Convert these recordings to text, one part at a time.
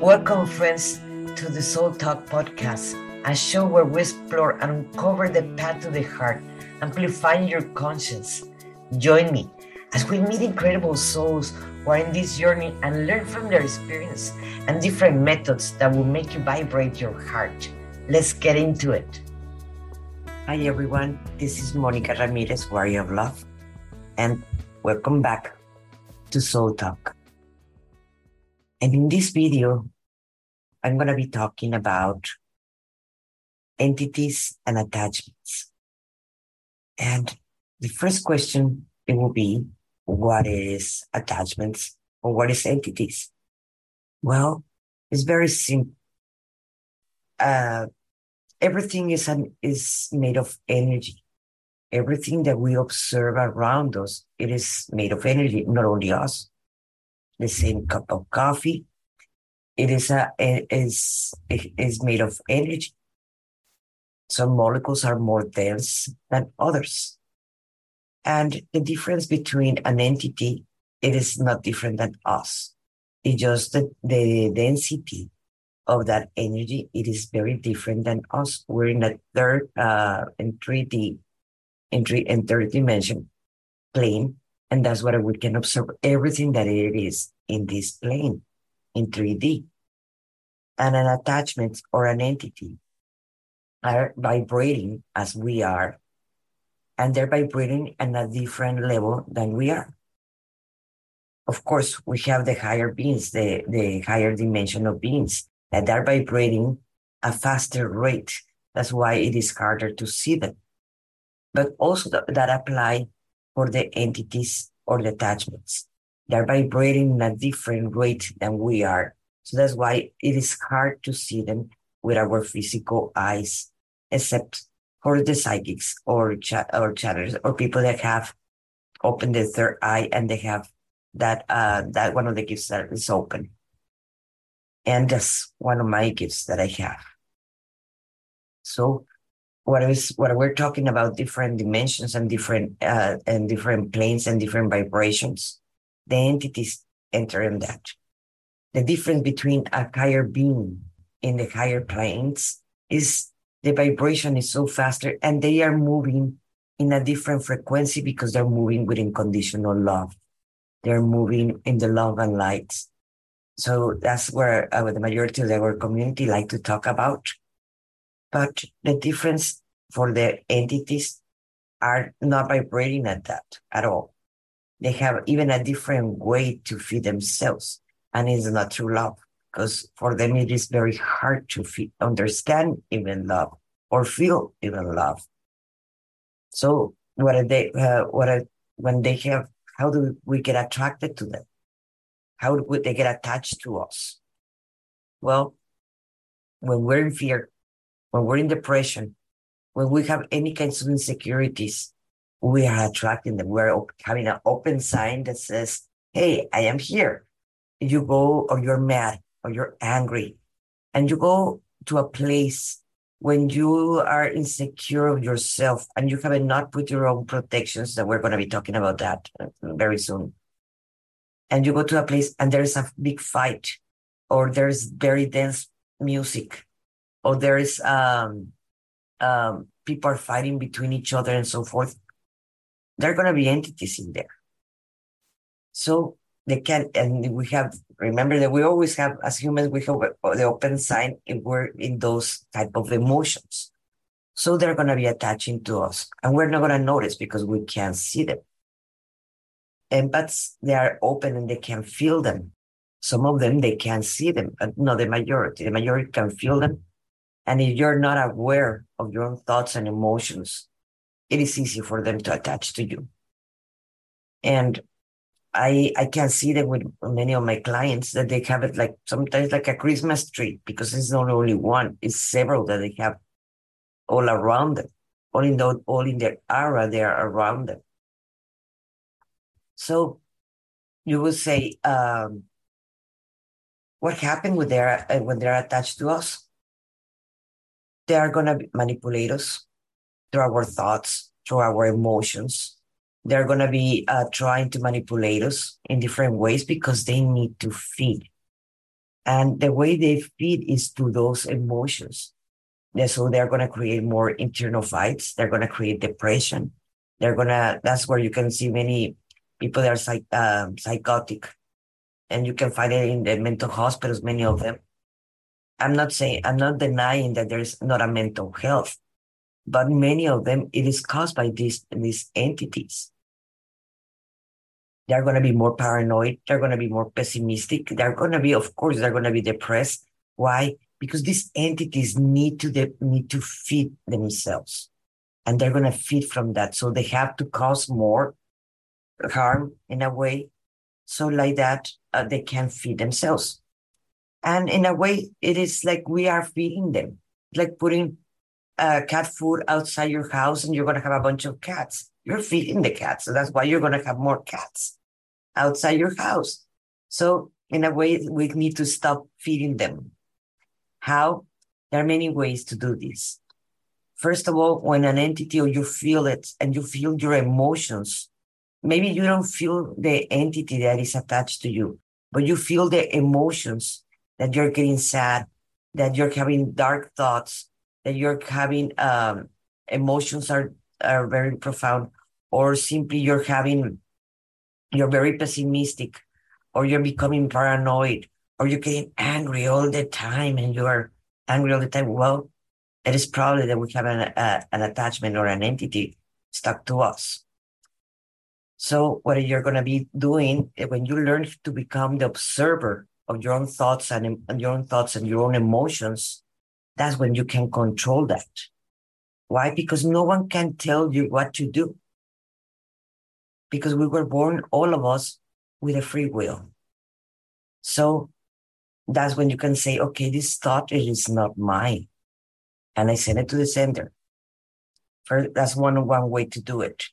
Welcome, friends, to the Soul Talk podcast, a show where we explore and uncover the path to the heart, amplifying your conscience. Join me as we meet incredible souls who are in this journey and learn from their experience and different methods that will make you vibrate your heart. Let's get into it. Hi, everyone. This is Monica Ramirez, Warrior of Love, and welcome back to Soul Talk. And in this video, I'm going to be talking about entities and attachments. And the first question it will be, what is attachments or what is entities? Well, it's very simple. Uh, everything is an, is made of energy. Everything that we observe around us, it is made of energy, not only us the same cup of coffee. It is a it is it is made of energy. Some molecules are more dense than others. And the difference between an entity, it is not different than us. It's just that the density of that energy, it is very different than us. We're in a third, uh, in 3D, in three, in third dimension plane. And that's what we can observe everything that it is in this plane in 3D. And an attachment or an entity are vibrating as we are, and they're vibrating at a different level than we are. Of course, we have the higher beings, the, the higher dimension of beings that are vibrating a faster rate. That's why it is harder to see them. But also that, that apply for the entities or the attachments. They're vibrating at a different rate than we are. So that's why it is hard to see them with our physical eyes, except for the psychics or ch- or chatters or people that have opened the third eye and they have that uh that one of the gifts that is open. And that's one of my gifts that I have. So what is what we're talking about different dimensions and different uh, and different planes and different vibrations the entities enter in that. The difference between a higher being in the higher planes is the vibration is so faster and they are moving in a different frequency because they're moving with unconditional love. They're moving in the love and light so that's where uh, the majority of our community like to talk about but the difference for the entities are not vibrating at that at all. They have even a different way to feed themselves. And it's not true love because for them it is very hard to feel, understand even love or feel even love. So what are they, uh, what are, when they have, how do we get attracted to them? How would they get attached to us? Well, when we're in fear, when we're in depression, when we have any kinds of insecurities, we are attracting them. We're having an open sign that says, Hey, I am here. You go or you're mad or you're angry and you go to a place when you are insecure of yourself and you have not put your own protections that we're going to be talking about that uh, very soon. And you go to a place and there's a big fight or there's very dense music or there's um um, people are fighting between each other and so forth, there are going to be entities in there. So they can, and we have, remember that we always have, as humans, we have the open sign if we're in those type of emotions. So they're going to be attaching to us and we're not going to notice because we can't see them. But they are open and they can feel them. Some of them, they can't see them, but not the majority. The majority can feel them and if you're not aware of your own thoughts and emotions, it is easy for them to attach to you. And I I can see that with many of my clients that they have it like sometimes like a Christmas tree because it's not only one, it's several that they have all around them. All in the, all in their aura, they are around them. So you will say, um, what happened with their uh, when they're attached to us? they are going to manipulate us. through our thoughts, through our emotions. They're going to be uh, trying to manipulate us in different ways because they need to feed. And the way they feed is through those emotions. So they're going to create more internal fights. They're going to create depression. They're going to, that's where you can see many people that are psych, uh, psychotic. And you can find it in the mental hospitals, many of them. I'm not saying, I'm not denying that there's not a mental health, but many of them, it is caused by these, these entities. They're going to be more paranoid. They're going to be more pessimistic. They're going to be, of course, they're going to be depressed. Why? Because these entities need to, de- need to feed themselves and they're going to feed from that. So they have to cause more harm in a way. So like that, uh, they can feed themselves. And in a way, it is like we are feeding them, like putting uh, cat food outside your house and you're going to have a bunch of cats. You're feeding the cats. So that's why you're going to have more cats outside your house. So in a way, we need to stop feeding them. How? There are many ways to do this. First of all, when an entity or you feel it and you feel your emotions, maybe you don't feel the entity that is attached to you, but you feel the emotions that you're getting sad, that you're having dark thoughts, that you're having um, emotions are, are very profound, or simply you're having, you're very pessimistic, or you're becoming paranoid, or you're getting angry all the time and you're angry all the time. Well, it is probably that we have an, uh, an attachment or an entity stuck to us. So what you're going to be doing eh, when you learn to become the observer of your own thoughts and, and your own thoughts and your own emotions, that's when you can control that. Why? Because no one can tell you what to do. Because we were born, all of us, with a free will. So that's when you can say, okay, this thought it is not mine. And I send it to the sender. For, that's one one way to do it.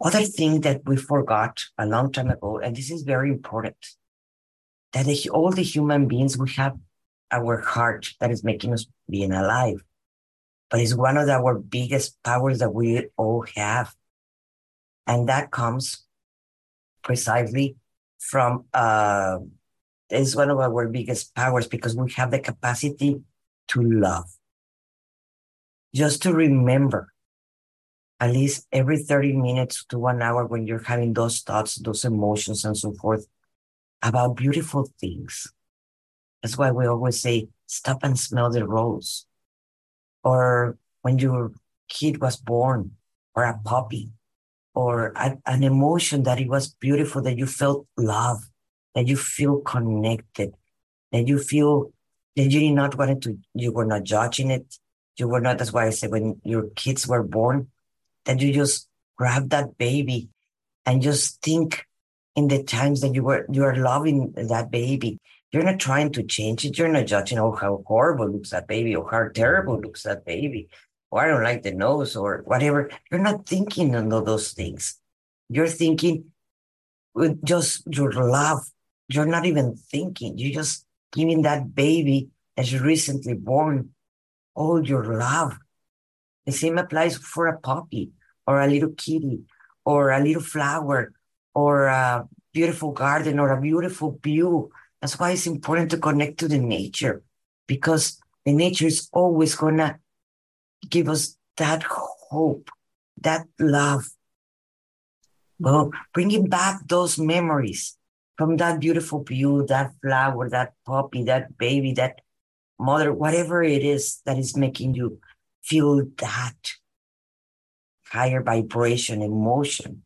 Other thing that we forgot a long time ago, and this is very important, that all the human beings, we have our heart that is making us being alive. But it's one of our biggest powers that we all have. And that comes precisely from, uh, it's one of our biggest powers because we have the capacity to love. Just to remember at least every 30 minutes to one hour when you're having those thoughts, those emotions, and so forth about beautiful things. That's why we always say, stop and smell the rose. Or when your kid was born, or a puppy, or a, an emotion that it was beautiful, that you felt love, that you feel connected, that you feel that you did not want it to, you were not judging it. You were not, that's why I said when your kids were born, that you just grab that baby and just think in the times that you were you are loving that baby. You're not trying to change it. You're not judging, oh, how horrible looks that baby, or how terrible looks that baby, or I don't like the nose, or whatever. You're not thinking of those things. You're thinking with just your love. You're not even thinking. You're just giving that baby that's recently born all your love. The same applies for a puppy or a little kitty or a little flower or a beautiful garden or a beautiful view. That's why it's important to connect to the nature because the nature is always going to give us that hope, that love. Well, bringing back those memories from that beautiful view, that flower, that puppy, that baby, that mother, whatever it is that is making you feel that higher vibration emotion.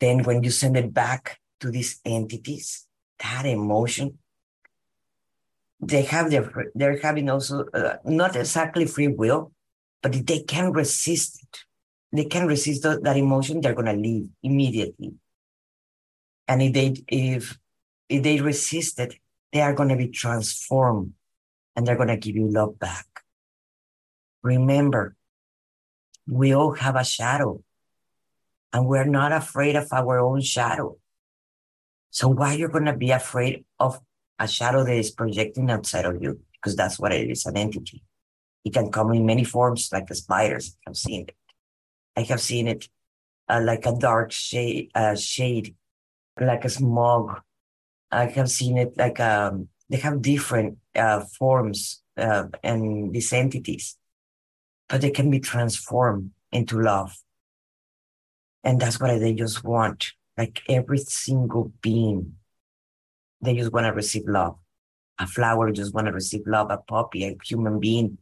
Then when you send it back to these entities, that emotion, they have their, they're having also uh, not exactly free will, but they can resist it, they can resist that emotion, they're going to leave immediately. And if they, if, if they resist it, they are going to be transformed and they're going to give you love back. Remember, we all have a shadow and we're not afraid of our own shadow. So why are you're going to be afraid of a shadow that is projecting outside of you? Because that's what it is, an entity. It can come in many forms, like the spiders. I've seen it. I have seen it uh, like a dark shade, uh, shade, like a smog. I have seen it like um, they have different uh, forms uh, and these entities, but they can be transformed into love. And that's what they just want. Like every single being, they just want to receive love. A flower just want to receive love. A puppy, a human being,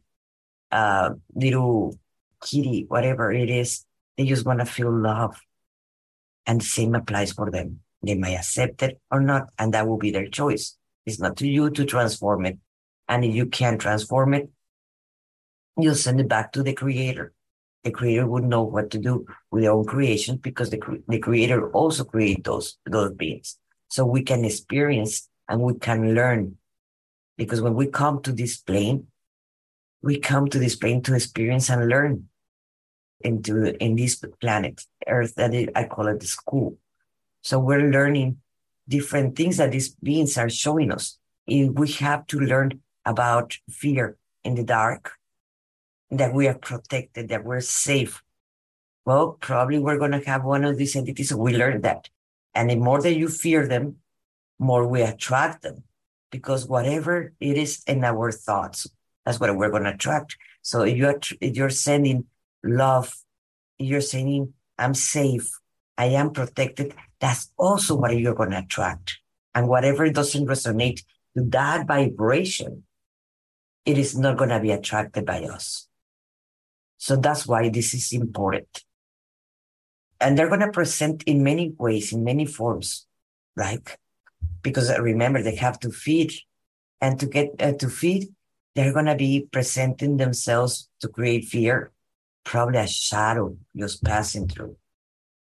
a little kitty, whatever it is, they just want to feel love. And the same applies for them. They may accept it or not, and that will be their choice. It's not to you to transform it. And if you can't transform it, you send it back to the creator. The creator would know what to do with their own creations because the, the creator also created those, those beings. So we can experience and we can learn. Because when we come to this plane, we come to this plane to experience and learn into in this planet earth that i call it the school so we're learning different things that these beings are showing us we have to learn about fear in the dark that we are protected that we're safe well probably we're going to have one of these entities we learn that and the more that you fear them more we attract them because whatever it is in our thoughts that's what we're going to attract so you're you're sending love, you're saying, I'm safe, I am protected, that's also what you're going to attract. And whatever doesn't resonate to that vibration, it is not going to be attracted by us. So that's why this is important. And they're going to present in many ways, in many forms, right? Because remember, they have to feed. And to get uh, to feed, they're going to be presenting themselves to create fear, probably a shadow just passing through,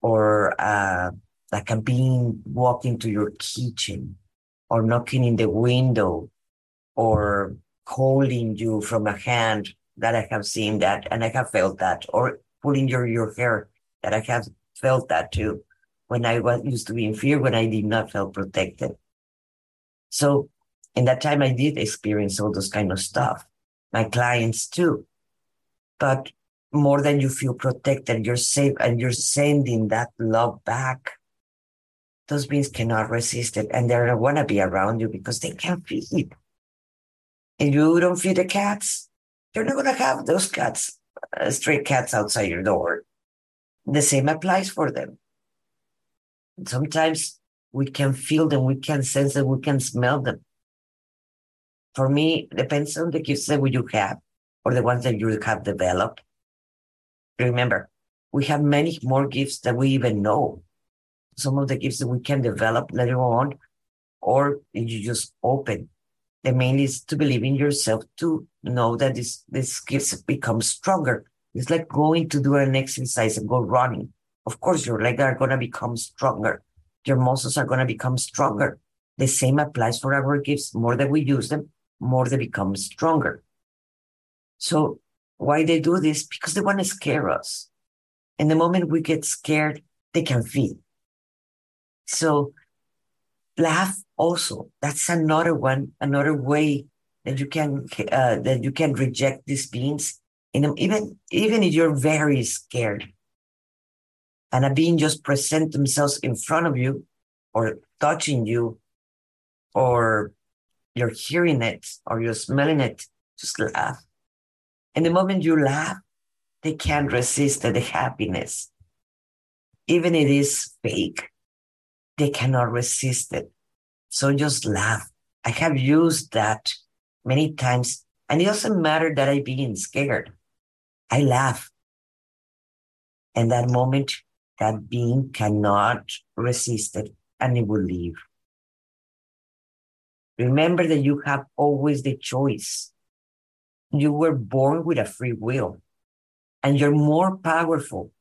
or uh, like a being walking to your kitchen, or knocking in the window, or holding you from a hand that I have seen that and I have felt that, or pulling your, your hair that I have felt that too. When I was used to be in fear, when I did not feel protected. So in that time, I did experience all those kind of stuff. My clients too. But more than you feel protected, you're safe, and you're sending that love back. Those beings cannot resist it, and they don't want to be around you because they can't feed. And you don't feed the cats, you're not going to have those cats, uh, stray cats outside your door. The same applies for them. Sometimes we can feel them, we can sense them, we can smell them. For me, depends on the gifts that you have or the ones that you have developed. Remember, we have many more gifts that we even know. Some of the gifts that we can develop later on, or you just open. The main is to believe in yourself to know that this, this gifts become stronger. It's like going to do an exercise and go running. Of course, your legs are going to become stronger. Your muscles are going to become stronger. The same applies for our gifts. More that we use them, more they become stronger. So why they do this? Because they want to scare us. And the moment we get scared, they can feel. So laugh also. That's another one, another way that you can uh, that you can reject these beings. And even even if you're very scared, and a being just present themselves in front of you, or touching you, or you're hearing it, or you're smelling it, just laugh. And the moment you laugh, they can't resist the happiness. Even if it is fake, they cannot resist it. So just laugh. I have used that many times. And it doesn't matter that I being scared. I laugh. And that moment, that being cannot resist it and it will leave. Remember that you have always the choice you were born with a free will and you're more powerful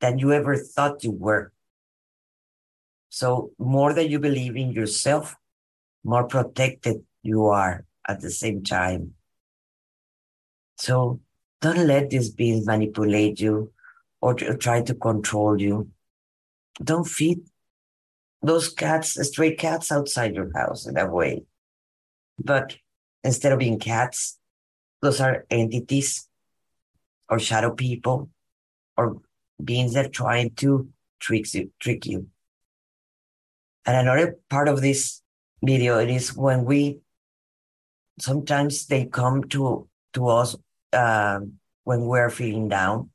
than you ever thought you were. So, more that you believe in yourself, more protected you are at the same time. So, don't let these beings manipulate you or try to control you. Don't feed those cats, stray cats outside your house in that way. But instead of being cats, those are entities or shadow people or beings that are trying to trick you, trick you. And another part of this video it is when we sometimes they come to to us um, when we're feeling down,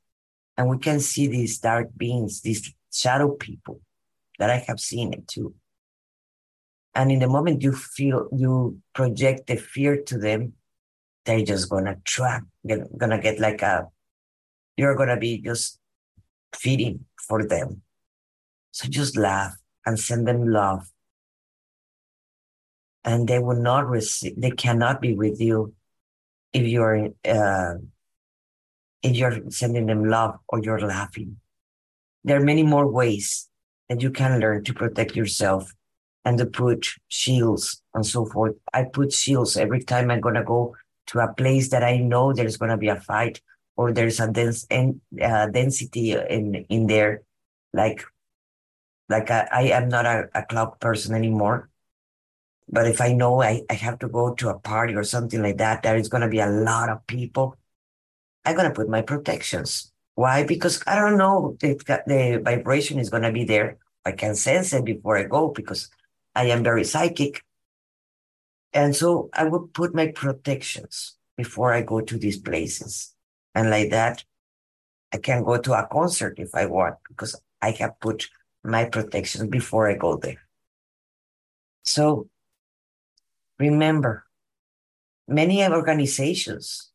and we can see these dark beings, these shadow people that I have seen it too. And in the moment you feel you project the fear to them, they're just gonna trap. They're gonna get like a. You're gonna be just feeding for them. So just laugh and send them love. And they will not receive. They cannot be with you if you're uh, if you're sending them love or you're laughing. There are many more ways that you can learn to protect yourself and to put shields and so forth. I put shields every time I'm gonna go to a place that I know there's gonna be a fight or there's a dense uh, density in in there, like like I, I am not a, a club person anymore. But if I know I, I have to go to a party or something like that, there is going to be a lot of people. I'm going to put my protections. Why? Because I don't know the, the vibration is going to be there. I can sense it before I go because I am very psychic. And so I would put my protections before I go to these places. And like that, I can go to a concert if I want because I have put my protection before I go there. So Remember, many organizations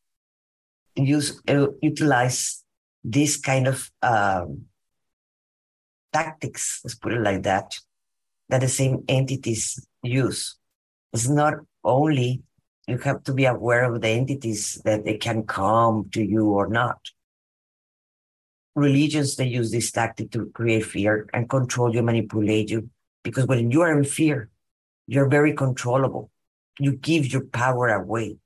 use uh, utilize this kind of um, tactics, let's put it like that, that the same entities use. It's not only you have to be aware of the entities that they can come to you or not. Religions, they use this tactic to create fear and control you, manipulate you. Because when you are in fear, you're very controllable you give your power away.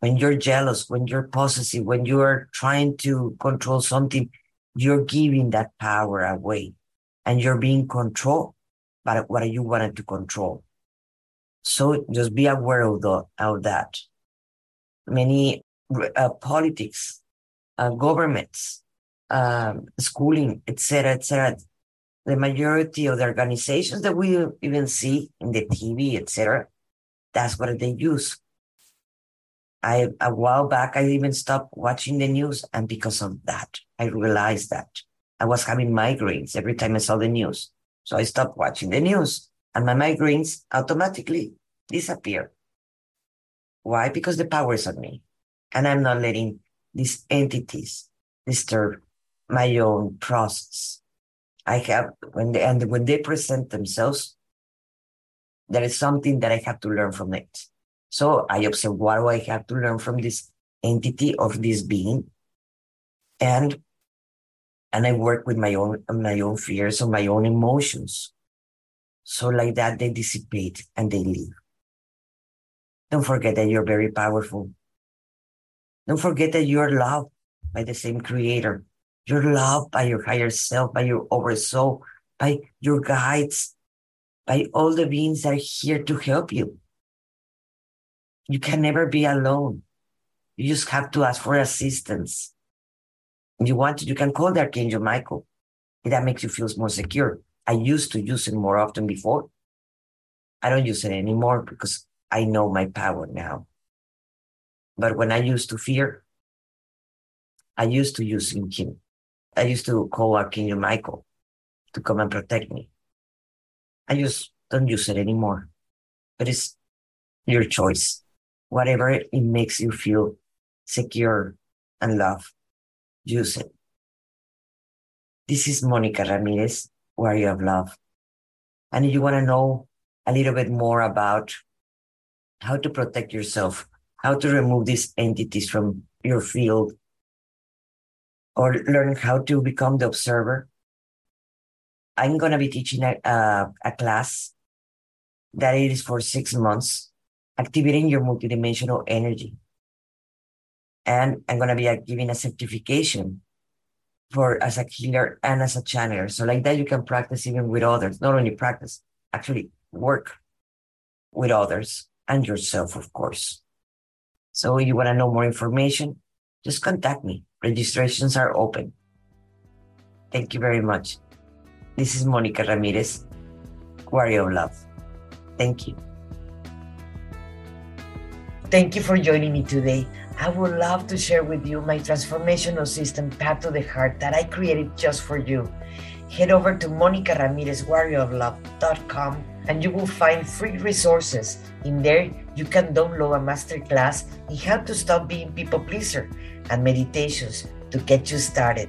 When you're jealous, when you're possessive, when you are trying to control something, you're giving that power away and you're being controlled by what you wanted to control. So just be aware of, the, of that. Many uh, politics, uh, governments, um, schooling, etc., etc the majority of the organizations that we even see in the TV, etc., that's what they use. I a while back I even stopped watching the news, and because of that, I realized that I was having migraines every time I saw the news. So I stopped watching the news, and my migraines automatically disappear. Why? Because the power is on me, and I'm not letting these entities disturb my own process. I have when they and when they present themselves, there is something that I have to learn from it. So I observe what do I have to learn from this entity of this being, and and I work with my own my own fears or my own emotions. So like that, they dissipate and they leave. Don't forget that you're very powerful. Don't forget that you're loved by the same creator. You're loved by your higher self, by your oversoul, by your guides, by all the beings that are here to help you. You can never be alone. You just have to ask for assistance. If you want to, you can call the Archangel Michael. That makes you feel more secure. I used to use it more often before. I don't use it anymore because I know my power now. But when I used to fear, I used to use him I used to call Archangel Michael to come and protect me. I just don't use it anymore. But it's your choice. Whatever it makes you feel secure and love, use it. This is Monica Ramirez, Warrior of Love. And if you want to know a little bit more about how to protect yourself, how to remove these entities from your field, or learn how to become the observer. I'm going to be teaching a, a, a class that is for six months, activating your multidimensional energy. And I'm going to be uh, giving a certification for as a healer and as a channeler. So like that, you can practice even with others, not only practice, actually work with others and yourself, of course. So you want to know more information? Just contact me. Registrations are open. Thank you very much. This is Monica Ramirez, Warrior of Love. Thank you. Thank you for joining me today. I would love to share with you my transformational system, Path to the Heart, that I created just for you. Head over to MonicaRamirezWarriorOfLove.com and you will find free resources. In there, you can download a masterclass in how to stop being people pleaser and meditations to get you started.